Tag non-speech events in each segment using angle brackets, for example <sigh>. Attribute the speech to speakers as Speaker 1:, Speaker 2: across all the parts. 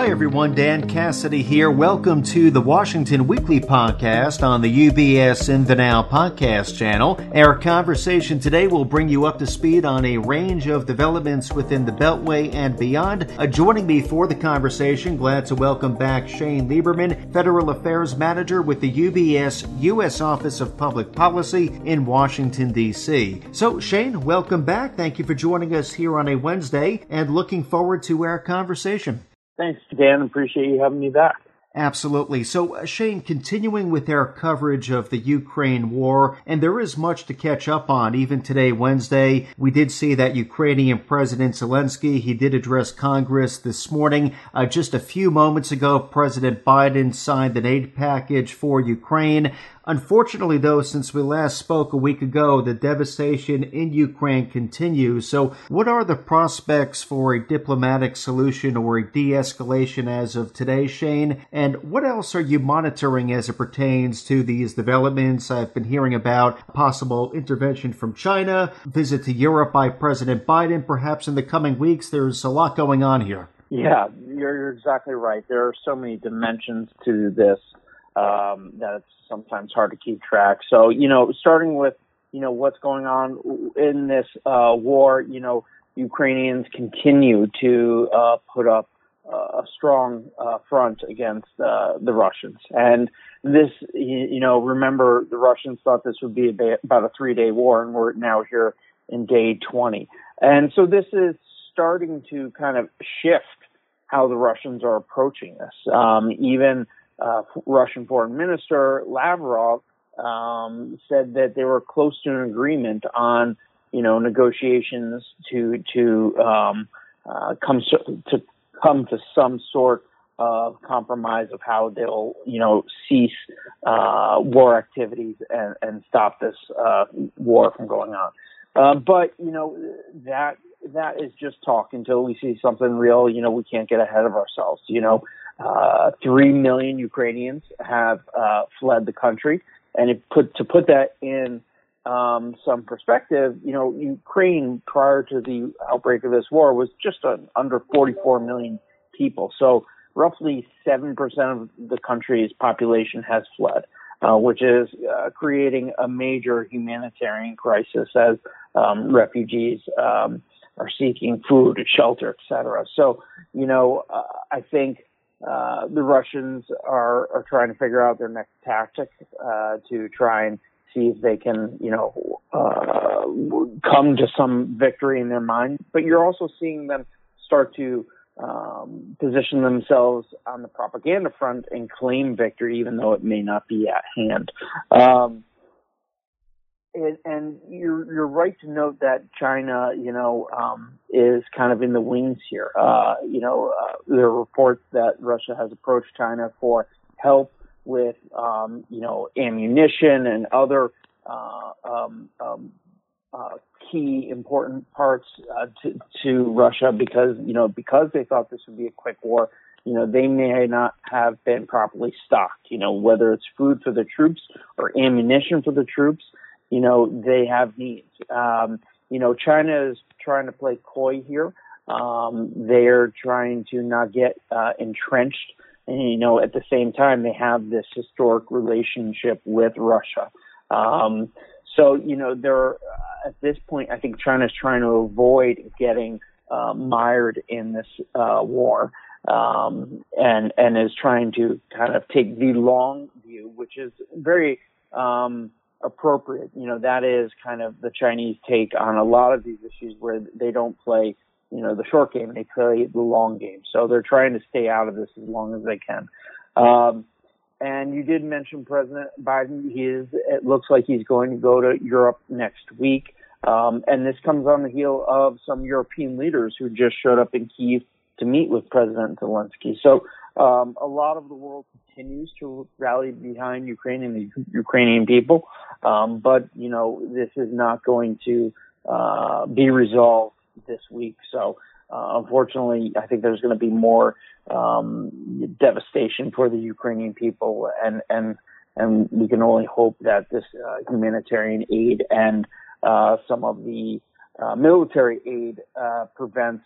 Speaker 1: Hi, everyone. Dan Cassidy here. Welcome to the Washington Weekly Podcast on the UBS in the Now podcast channel. Our conversation today will bring you up to speed on a range of developments within the Beltway and beyond. Uh, joining me for the conversation, glad to welcome back Shane Lieberman, Federal Affairs Manager with the UBS U.S. Office of Public Policy in Washington, D.C. So, Shane, welcome back. Thank you for joining us here on a Wednesday and looking forward to our conversation.
Speaker 2: Thanks, Dan. Appreciate you having me back.
Speaker 1: Absolutely. So, uh, Shane, continuing with our coverage of the Ukraine war, and there is much to catch up on. Even today, Wednesday, we did see that Ukrainian President Zelensky, he did address Congress this morning. Uh, just a few moments ago, President Biden signed an aid package for Ukraine. Unfortunately, though, since we last spoke a week ago, the devastation in Ukraine continues. So, what are the prospects for a diplomatic solution or a de escalation as of today, Shane? And what else are you monitoring as it pertains to these developments? I've been hearing about possible intervention from China, visit to Europe by President Biden, perhaps in the coming weeks. There's a lot going on here.
Speaker 2: Yeah, you're, you're exactly right. There are so many dimensions to this um, that it's sometimes hard to keep track. So, you know, starting with, you know, what's going on in this uh, war, you know, Ukrainians continue to uh, put up a strong uh, front against uh, the Russians. And this, you know, remember the Russians thought this would be about a three day war, and we're now here in day 20. And so this is starting to kind of shift how the Russians are approaching this. Um, even uh, Russian Foreign Minister Lavrov um, said that they were close to an agreement on, you know, negotiations to to um, uh, come to come to some sort of compromise of how they'll, you know, cease uh, war activities and, and stop this uh, war from going on. Uh, but you know that that is just talk until we see something real. You know, we can't get ahead of ourselves. You know, uh, three million Ukrainians have uh, fled the country, and it put to put that in um, some perspective, you know, Ukraine prior to the outbreak of this war was just under 44 million people. So roughly seven percent of the country's population has fled. Uh, which is uh, creating a major humanitarian crisis as um, refugees um, are seeking food, shelter, etc. So, you know, uh, I think uh, the Russians are, are trying to figure out their next tactic uh, to try and see if they can, you know, uh, come to some victory in their mind. But you're also seeing them start to um, position themselves on the propaganda front and claim victory, even though it may not be at hand. Um, and, and you're you're right to note that China, you know, um, is kind of in the wings here. Uh, you know, uh, there are reports that Russia has approached China for help with, um, you know, ammunition and other uh, um, um, uh, key important parts uh, to, to Russia because you know because they thought this would be a quick war. You know, they may not have been properly stocked. You know, whether it's food for the troops or ammunition for the troops you know, they have needs. Um, you know, China is trying to play coy here. Um, they're trying to not get uh, entrenched. And, you know, at the same time, they have this historic relationship with Russia. Um, so, you know, they're uh, at this point, I think China's trying to avoid getting uh, mired in this uh, war, um, and and is trying to kind of take the long view, which is very um, appropriate. You know, that is kind of the Chinese take on a lot of these issues where they don't play, you know, the short game, and they play the long game. So they're trying to stay out of this as long as they can. Um, and you did mention President Biden. He is, it looks like he's going to go to Europe next week. Um, and this comes on the heel of some European leaders who just showed up in Kiev to meet with President Zelensky. So um, a lot of the world continues to rally behind Ukraine and the Ukrainian people, um, but you know this is not going to uh, be resolved this week. So uh, unfortunately, I think there's going to be more um, devastation for the Ukrainian people, and and and we can only hope that this uh, humanitarian aid and uh, some of the uh, military aid uh, prevents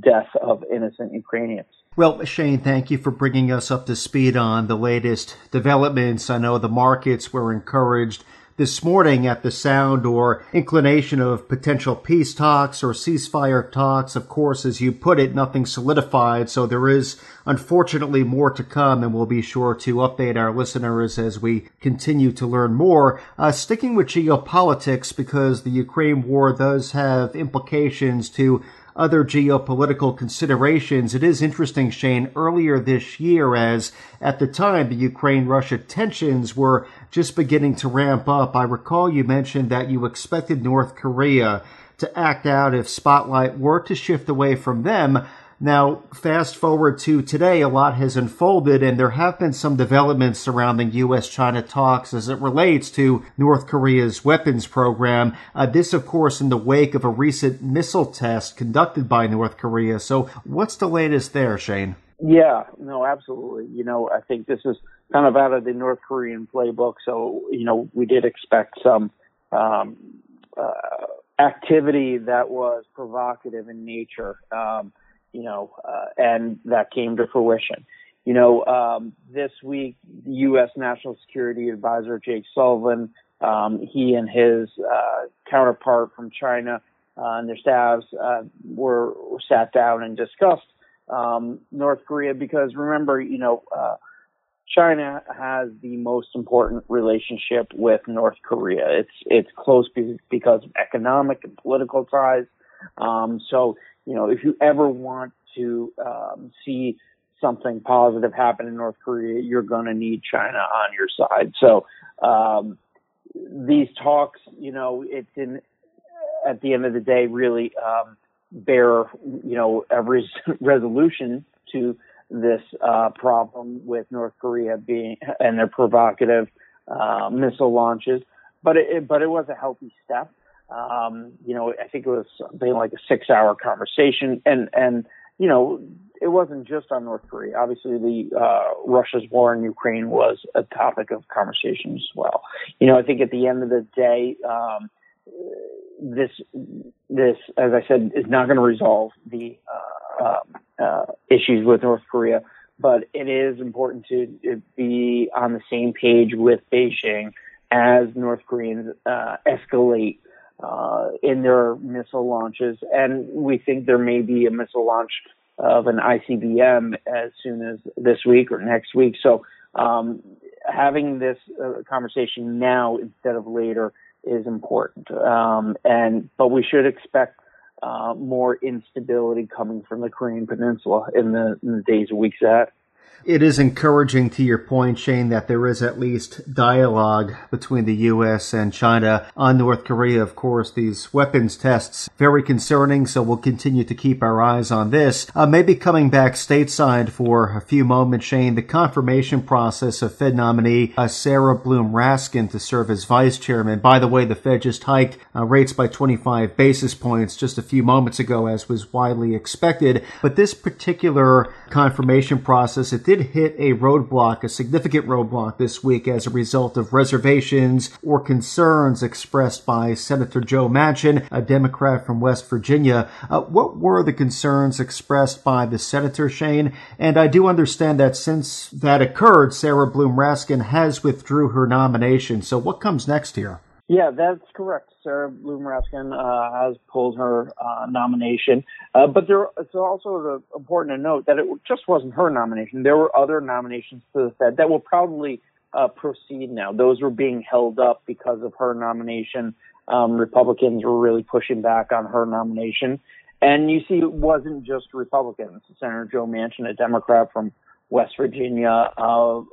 Speaker 2: death of innocent Ukrainians.
Speaker 1: Well, Shane, thank you for bringing us up to speed on the latest developments. I know the markets were encouraged this morning at the sound or inclination of potential peace talks or ceasefire talks. Of course, as you put it, nothing solidified. So there is unfortunately more to come and we'll be sure to update our listeners as we continue to learn more. Uh, sticking with geopolitics because the Ukraine war does have implications to other geopolitical considerations, it is interesting, Shane, earlier this year, as at the time the Ukraine Russia tensions were just beginning to ramp up, I recall you mentioned that you expected North Korea to act out if spotlight were to shift away from them. Now, fast forward to today, a lot has unfolded, and there have been some developments surrounding U.S. China talks as it relates to North Korea's weapons program. Uh, this, of course, in the wake of a recent missile test conducted by North Korea. So, what's the latest there, Shane?
Speaker 2: Yeah, no, absolutely. You know, I think this is kind of out of the North Korean playbook. So, you know, we did expect some um, uh, activity that was provocative in nature. Um, you know, uh, and that came to fruition. You know, um, this week, the U.S. National Security Advisor Jake Sullivan, um, he and his uh, counterpart from China uh, and their staffs uh, were, were, sat down and discussed um, North Korea because remember, you know, uh, China has the most important relationship with North Korea. It's it's close because of economic and political ties. Um, so you know, if you ever want to um, see something positive happen in North Korea, you're going to need China on your side. So um, these talks, you know, it's in at the end of the day really um, bear, you know, a res- <laughs> resolution to this uh, problem with North Korea being and their provocative uh, missile launches. But it, but it was a healthy step. Um, you know, I think it was something like a six hour conversation and, and, you know, it wasn't just on North Korea. Obviously, the uh, Russia's war in Ukraine was a topic of conversation as well. You know, I think at the end of the day, um, this this, as I said, is not going to resolve the uh, uh, uh, issues with North Korea, but it is important to be on the same page with Beijing as North Koreans uh, escalate uh, in their missile launches, and we think there may be a missile launch of an ICBM as soon as this week or next week. So um, having this uh, conversation now instead of later is important. Um, and but we should expect uh, more instability coming from the Korean Peninsula in the, in the days and weeks ahead.
Speaker 1: It is encouraging to your point, Shane, that there is at least dialogue between the U.S. and China on North Korea. Of course, these weapons tests, very concerning, so we'll continue to keep our eyes on this. Uh, maybe coming back stateside for a few moments, Shane, the confirmation process of Fed nominee uh, Sarah Bloom Raskin to serve as vice chairman. By the way, the Fed just hiked uh, rates by 25 basis points just a few moments ago, as was widely expected. But this particular confirmation process, it did hit a roadblock, a significant roadblock this week as a result of reservations or concerns expressed by Senator Joe Manchin, a Democrat from West Virginia. Uh, what were the concerns expressed by the senator, Shane? And I do understand that since that occurred, Sarah Bloom Raskin has withdrew her nomination. So what comes next here?
Speaker 2: Yeah, that's correct. Sarah Bloom Raskin uh, has pulled her uh, nomination, uh, but there, it's also important to note that it just wasn't her nomination. There were other nominations to the Fed that will probably uh, proceed now. Those were being held up because of her nomination. Um, Republicans were really pushing back on her nomination, and you see, it wasn't just Republicans. Senator Joe Manchin, a Democrat from West Virginia, uh, uh,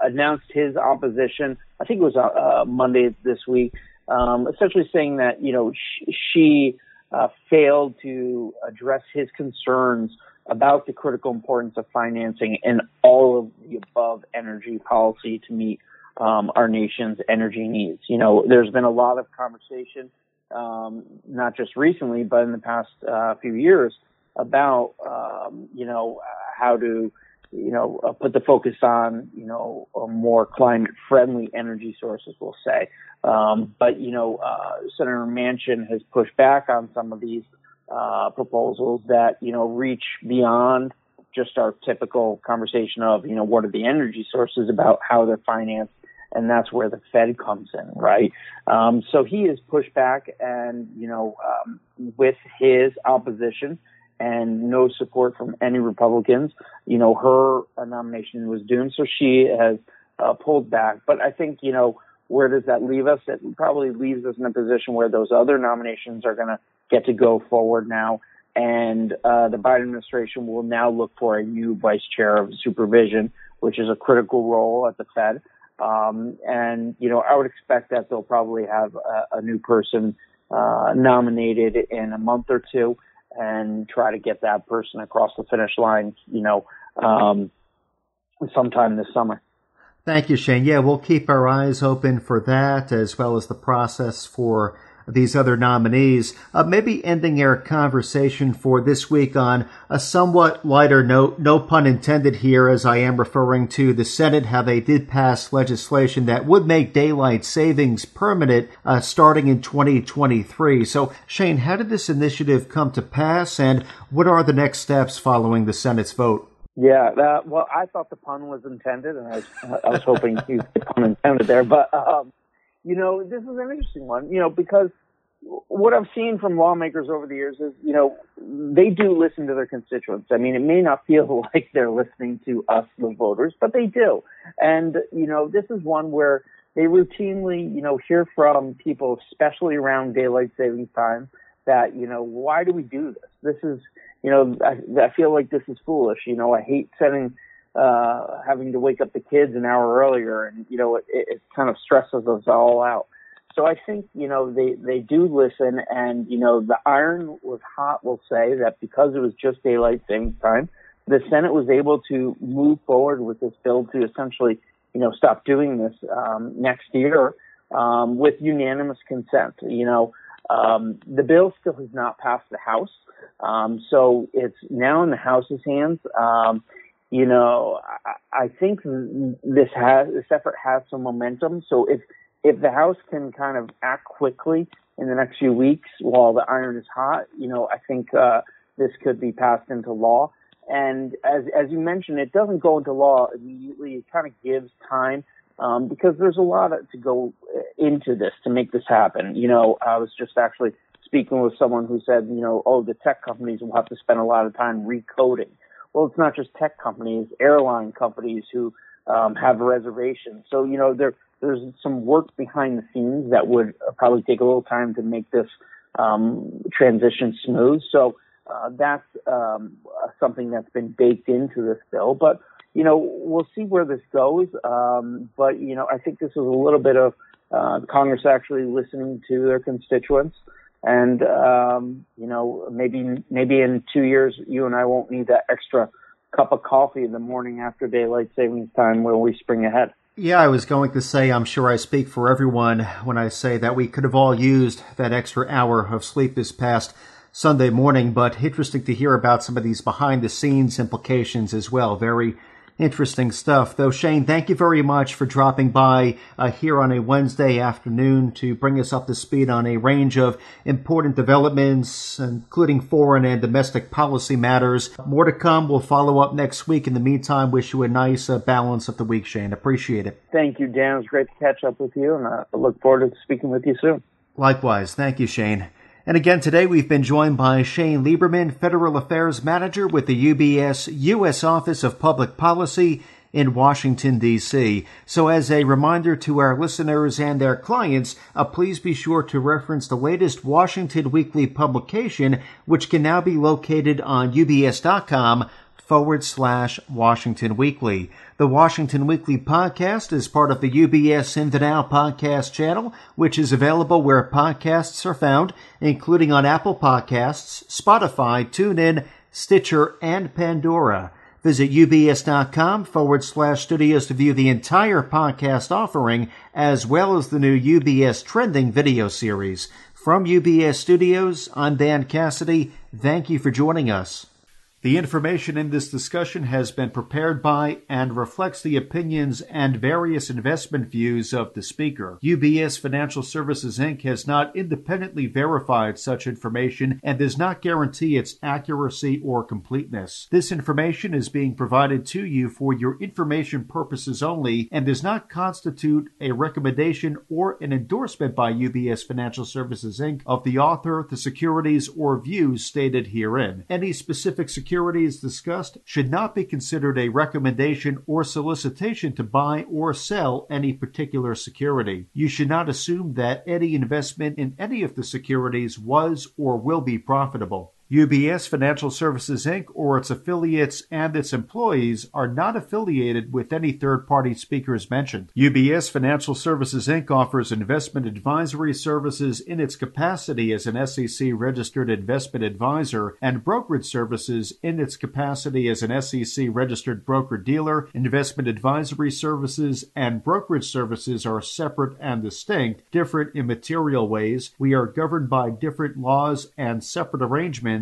Speaker 2: announced his opposition. I think it was uh, uh, Monday this week, um, essentially saying that you know sh- she uh, failed to address his concerns about the critical importance of financing and all of the above energy policy to meet um, our nation's energy needs. You know, there's been a lot of conversation, um, not just recently, but in the past uh, few years, about um, you know how to you know, uh, put the focus on, you know, more climate friendly energy sources, we'll say. Um, but, you know, uh, Senator Manchin has pushed back on some of these uh, proposals that you know reach beyond just our typical conversation of you know what are the energy sources about how they're financed and that's where the Fed comes in, right? Um, so he has pushed back, and you know, um, with his opposition and no support from any Republicans, you know, her nomination was doomed. So she has uh, pulled back. But I think you know, where does that leave us? It probably leaves us in a position where those other nominations are going to get to go forward now. And uh, the Biden administration will now look for a new vice chair of supervision, which is a critical role at the Fed. Um, and, you know, I would expect that they'll probably have a, a new person uh, nominated in a month or two and try to get that person across the finish line, you know, um, sometime this summer.
Speaker 1: Thank you, Shane. Yeah, we'll keep our eyes open for that as well as the process for these other nominees. Uh, maybe ending our conversation for this week on a somewhat lighter note, no pun intended here, as I am referring to the Senate, how they did pass legislation that would make daylight savings permanent uh, starting in 2023. So, Shane, how did this initiative come to pass, and what are the next steps following the Senate's vote?
Speaker 2: Yeah, uh, well, I thought the pun was intended, and I was, I was hoping you pun intended there, but um, you know, this is an interesting one, you know, because what I've seen from lawmakers over the years is, you know, they do listen to their constituents. I mean, it may not feel <laughs> like they're listening to us, the voters, but they do. And, you know, this is one where they routinely, you know, hear from people, especially around daylight savings time, that, you know, why do we do this? This is, you know, I, I feel like this is foolish. You know, I hate setting, uh, having to wake up the kids an hour earlier and, you know, it, it kind of stresses us all out. So I think, you know, they, they do listen and, you know, the iron was hot, we'll say, that because it was just daylight savings time, the Senate was able to move forward with this bill to essentially, you know, stop doing this um, next year um, with unanimous consent. You know, um, the bill still has not passed the House, um, so it's now in the House's hands. Um, you know, I, I think this has this effort has some momentum. So if if the House can kind of act quickly in the next few weeks while the iron is hot, you know, I think uh, this could be passed into law. And as as you mentioned, it doesn't go into law immediately. It kind of gives time um, because there's a lot to go into this to make this happen. You know, I was just actually speaking with someone who said, you know, oh, the tech companies will have to spend a lot of time recoding. Well, it's not just tech companies, airline companies who um, have reservations. So, you know, there there's some work behind the scenes that would probably take a little time to make this um, transition smooth. So uh, that's um, something that's been baked into this bill. But you know, we'll see where this goes. Um, but you know, I think this is a little bit of uh, Congress actually listening to their constituents. And um, you know, maybe maybe in two years, you and I won't need that extra cup of coffee in the morning after daylight savings time when we spring ahead.
Speaker 1: Yeah, I was going to say, I'm sure I speak for everyone when I say that we could have all used that extra hour of sleep this past Sunday morning, but interesting to hear about some of these behind the scenes implications as well. Very Interesting stuff. Though, Shane, thank you very much for dropping by uh, here on a Wednesday afternoon to bring us up to speed on a range of important developments, including foreign and domestic policy matters. More to come. We'll follow up next week. In the meantime, wish you a nice uh, balance of the week, Shane. Appreciate it.
Speaker 2: Thank you, Dan. It was great to catch up with you, and I look forward to speaking with you soon.
Speaker 1: Likewise. Thank you, Shane. And again today we've been joined by Shane Lieberman, Federal Affairs Manager with the UBS U.S. Office of Public Policy in Washington, D.C. So as a reminder to our listeners and their clients, uh, please be sure to reference the latest Washington Weekly publication, which can now be located on ubs.com forward slash Washington Weekly. The Washington Weekly podcast is part of the UBS In the Now podcast channel, which is available where podcasts are found, including on Apple Podcasts, Spotify, TuneIn, Stitcher, and Pandora. Visit ubs.com forward slash studios to view the entire podcast offering, as well as the new UBS Trending video series. From UBS Studios, I'm Dan Cassidy. Thank you for joining us. The information in this discussion has been prepared by and reflects the opinions and various investment views of the speaker. UBS Financial Services Inc. has not independently verified such information and does not guarantee its accuracy or completeness. This information is being provided to you for your information purposes only and does not constitute a recommendation or an endorsement by UBS Financial Services Inc. of the author, the securities, or views stated herein. Any specific security securities discussed should not be considered a recommendation or solicitation to buy or sell any particular security. You should not assume that any investment in any of the securities was or will be profitable. UBS Financial Services Inc. or its affiliates and its employees are not affiliated with any third party speakers mentioned. UBS Financial Services Inc. offers investment advisory services in its capacity as an SEC registered investment advisor and brokerage services in its capacity as an SEC registered broker dealer. Investment advisory services and brokerage services are separate and distinct, different in material ways. We are governed by different laws and separate arrangements